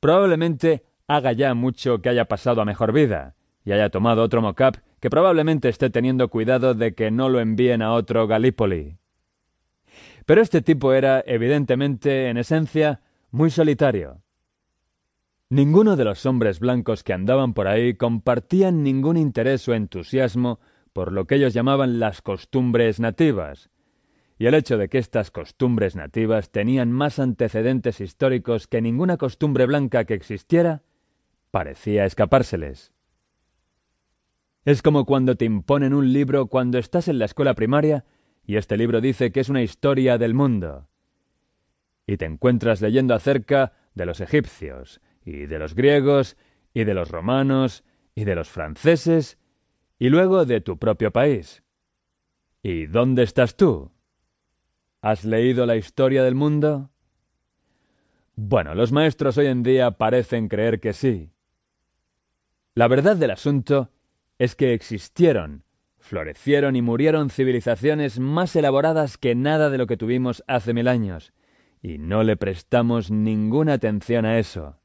Probablemente haga ya mucho que haya pasado a mejor vida y haya tomado otro mocap que probablemente esté teniendo cuidado de que no lo envíen a otro Gallipoli. Pero este tipo era, evidentemente, en esencia, muy solitario. Ninguno de los hombres blancos que andaban por ahí compartían ningún interés o entusiasmo por lo que ellos llamaban las costumbres nativas, y el hecho de que estas costumbres nativas tenían más antecedentes históricos que ninguna costumbre blanca que existiera, parecía escapárseles. Es como cuando te imponen un libro cuando estás en la escuela primaria y este libro dice que es una historia del mundo. Y te encuentras leyendo acerca de los egipcios, y de los griegos, y de los romanos, y de los franceses, y luego de tu propio país. ¿Y dónde estás tú? ¿Has leído la historia del mundo? Bueno, los maestros hoy en día parecen creer que sí. La verdad del asunto es que existieron, florecieron y murieron civilizaciones más elaboradas que nada de lo que tuvimos hace mil años, y no le prestamos ninguna atención a eso.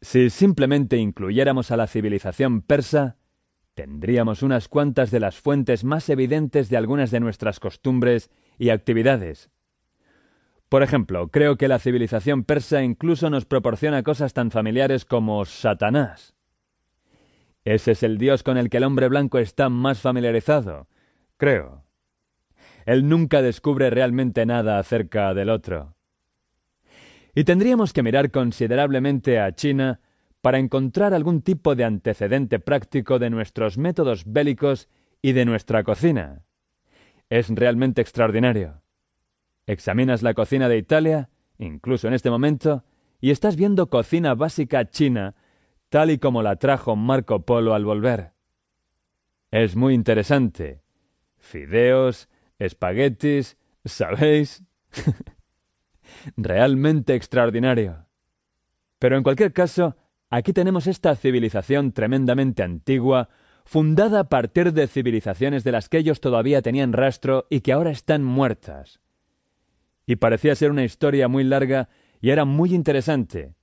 Si simplemente incluyéramos a la civilización persa, tendríamos unas cuantas de las fuentes más evidentes de algunas de nuestras costumbres y actividades. Por ejemplo, creo que la civilización persa incluso nos proporciona cosas tan familiares como Satanás. Ese es el dios con el que el hombre blanco está más familiarizado, creo. Él nunca descubre realmente nada acerca del otro. Y tendríamos que mirar considerablemente a China para encontrar algún tipo de antecedente práctico de nuestros métodos bélicos y de nuestra cocina. Es realmente extraordinario. Examinas la cocina de Italia, incluso en este momento, y estás viendo cocina básica china tal y como la trajo Marco Polo al volver. Es muy interesante. Fideos, espaguetis, ¿sabéis? Realmente extraordinario. Pero en cualquier caso, aquí tenemos esta civilización tremendamente antigua, fundada a partir de civilizaciones de las que ellos todavía tenían rastro y que ahora están muertas. Y parecía ser una historia muy larga y era muy interesante.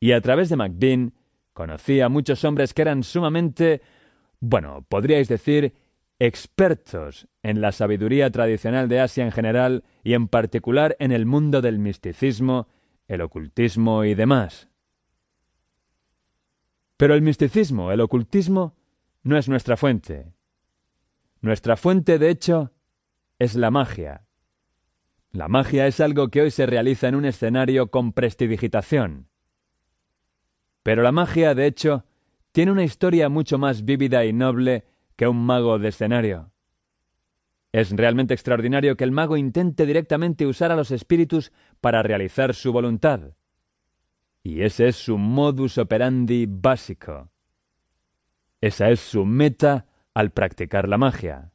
Y a través de MacBean conocí a muchos hombres que eran sumamente, bueno, podríais decir, expertos en la sabiduría tradicional de Asia en general y en particular en el mundo del misticismo, el ocultismo y demás. Pero el misticismo, el ocultismo, no es nuestra fuente. Nuestra fuente, de hecho, es la magia. La magia es algo que hoy se realiza en un escenario con prestidigitación. Pero la magia, de hecho, tiene una historia mucho más vívida y noble que un mago de escenario. Es realmente extraordinario que el mago intente directamente usar a los espíritus para realizar su voluntad. Y ese es su modus operandi básico. Esa es su meta al practicar la magia.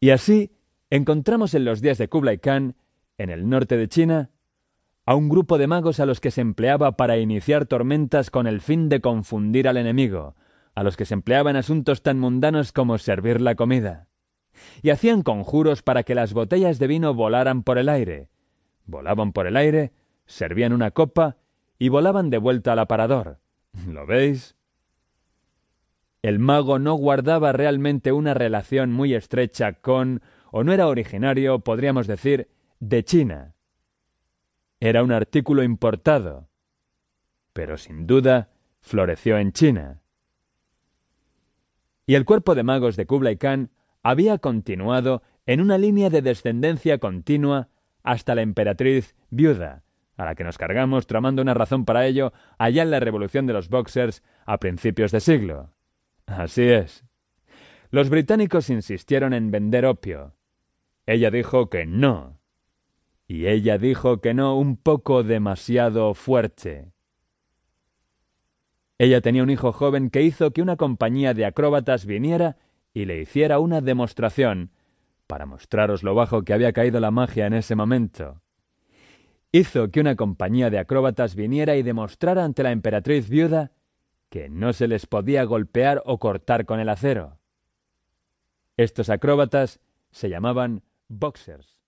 Y así encontramos en los días de Kublai Khan, en el norte de China, a un grupo de magos a los que se empleaba para iniciar tormentas con el fin de confundir al enemigo, a los que se empleaban asuntos tan mundanos como servir la comida. Y hacían conjuros para que las botellas de vino volaran por el aire. Volaban por el aire, servían una copa y volaban de vuelta al aparador. ¿Lo veis? El mago no guardaba realmente una relación muy estrecha con, o no era originario, podríamos decir, de China. Era un artículo importado, pero sin duda floreció en China y el cuerpo de magos de Kublai Khan había continuado en una línea de descendencia continua hasta la emperatriz viuda, a la que nos cargamos tramando una razón para ello allá en la revolución de los boxers a principios de siglo. Así es. Los británicos insistieron en vender opio. Ella dijo que no. Y ella dijo que no un poco demasiado fuerte. Ella tenía un hijo joven que hizo que una compañía de acróbatas viniera y le hiciera una demostración, para mostraros lo bajo que había caído la magia en ese momento. Hizo que una compañía de acróbatas viniera y demostrara ante la emperatriz viuda que no se les podía golpear o cortar con el acero. Estos acróbatas se llamaban boxers.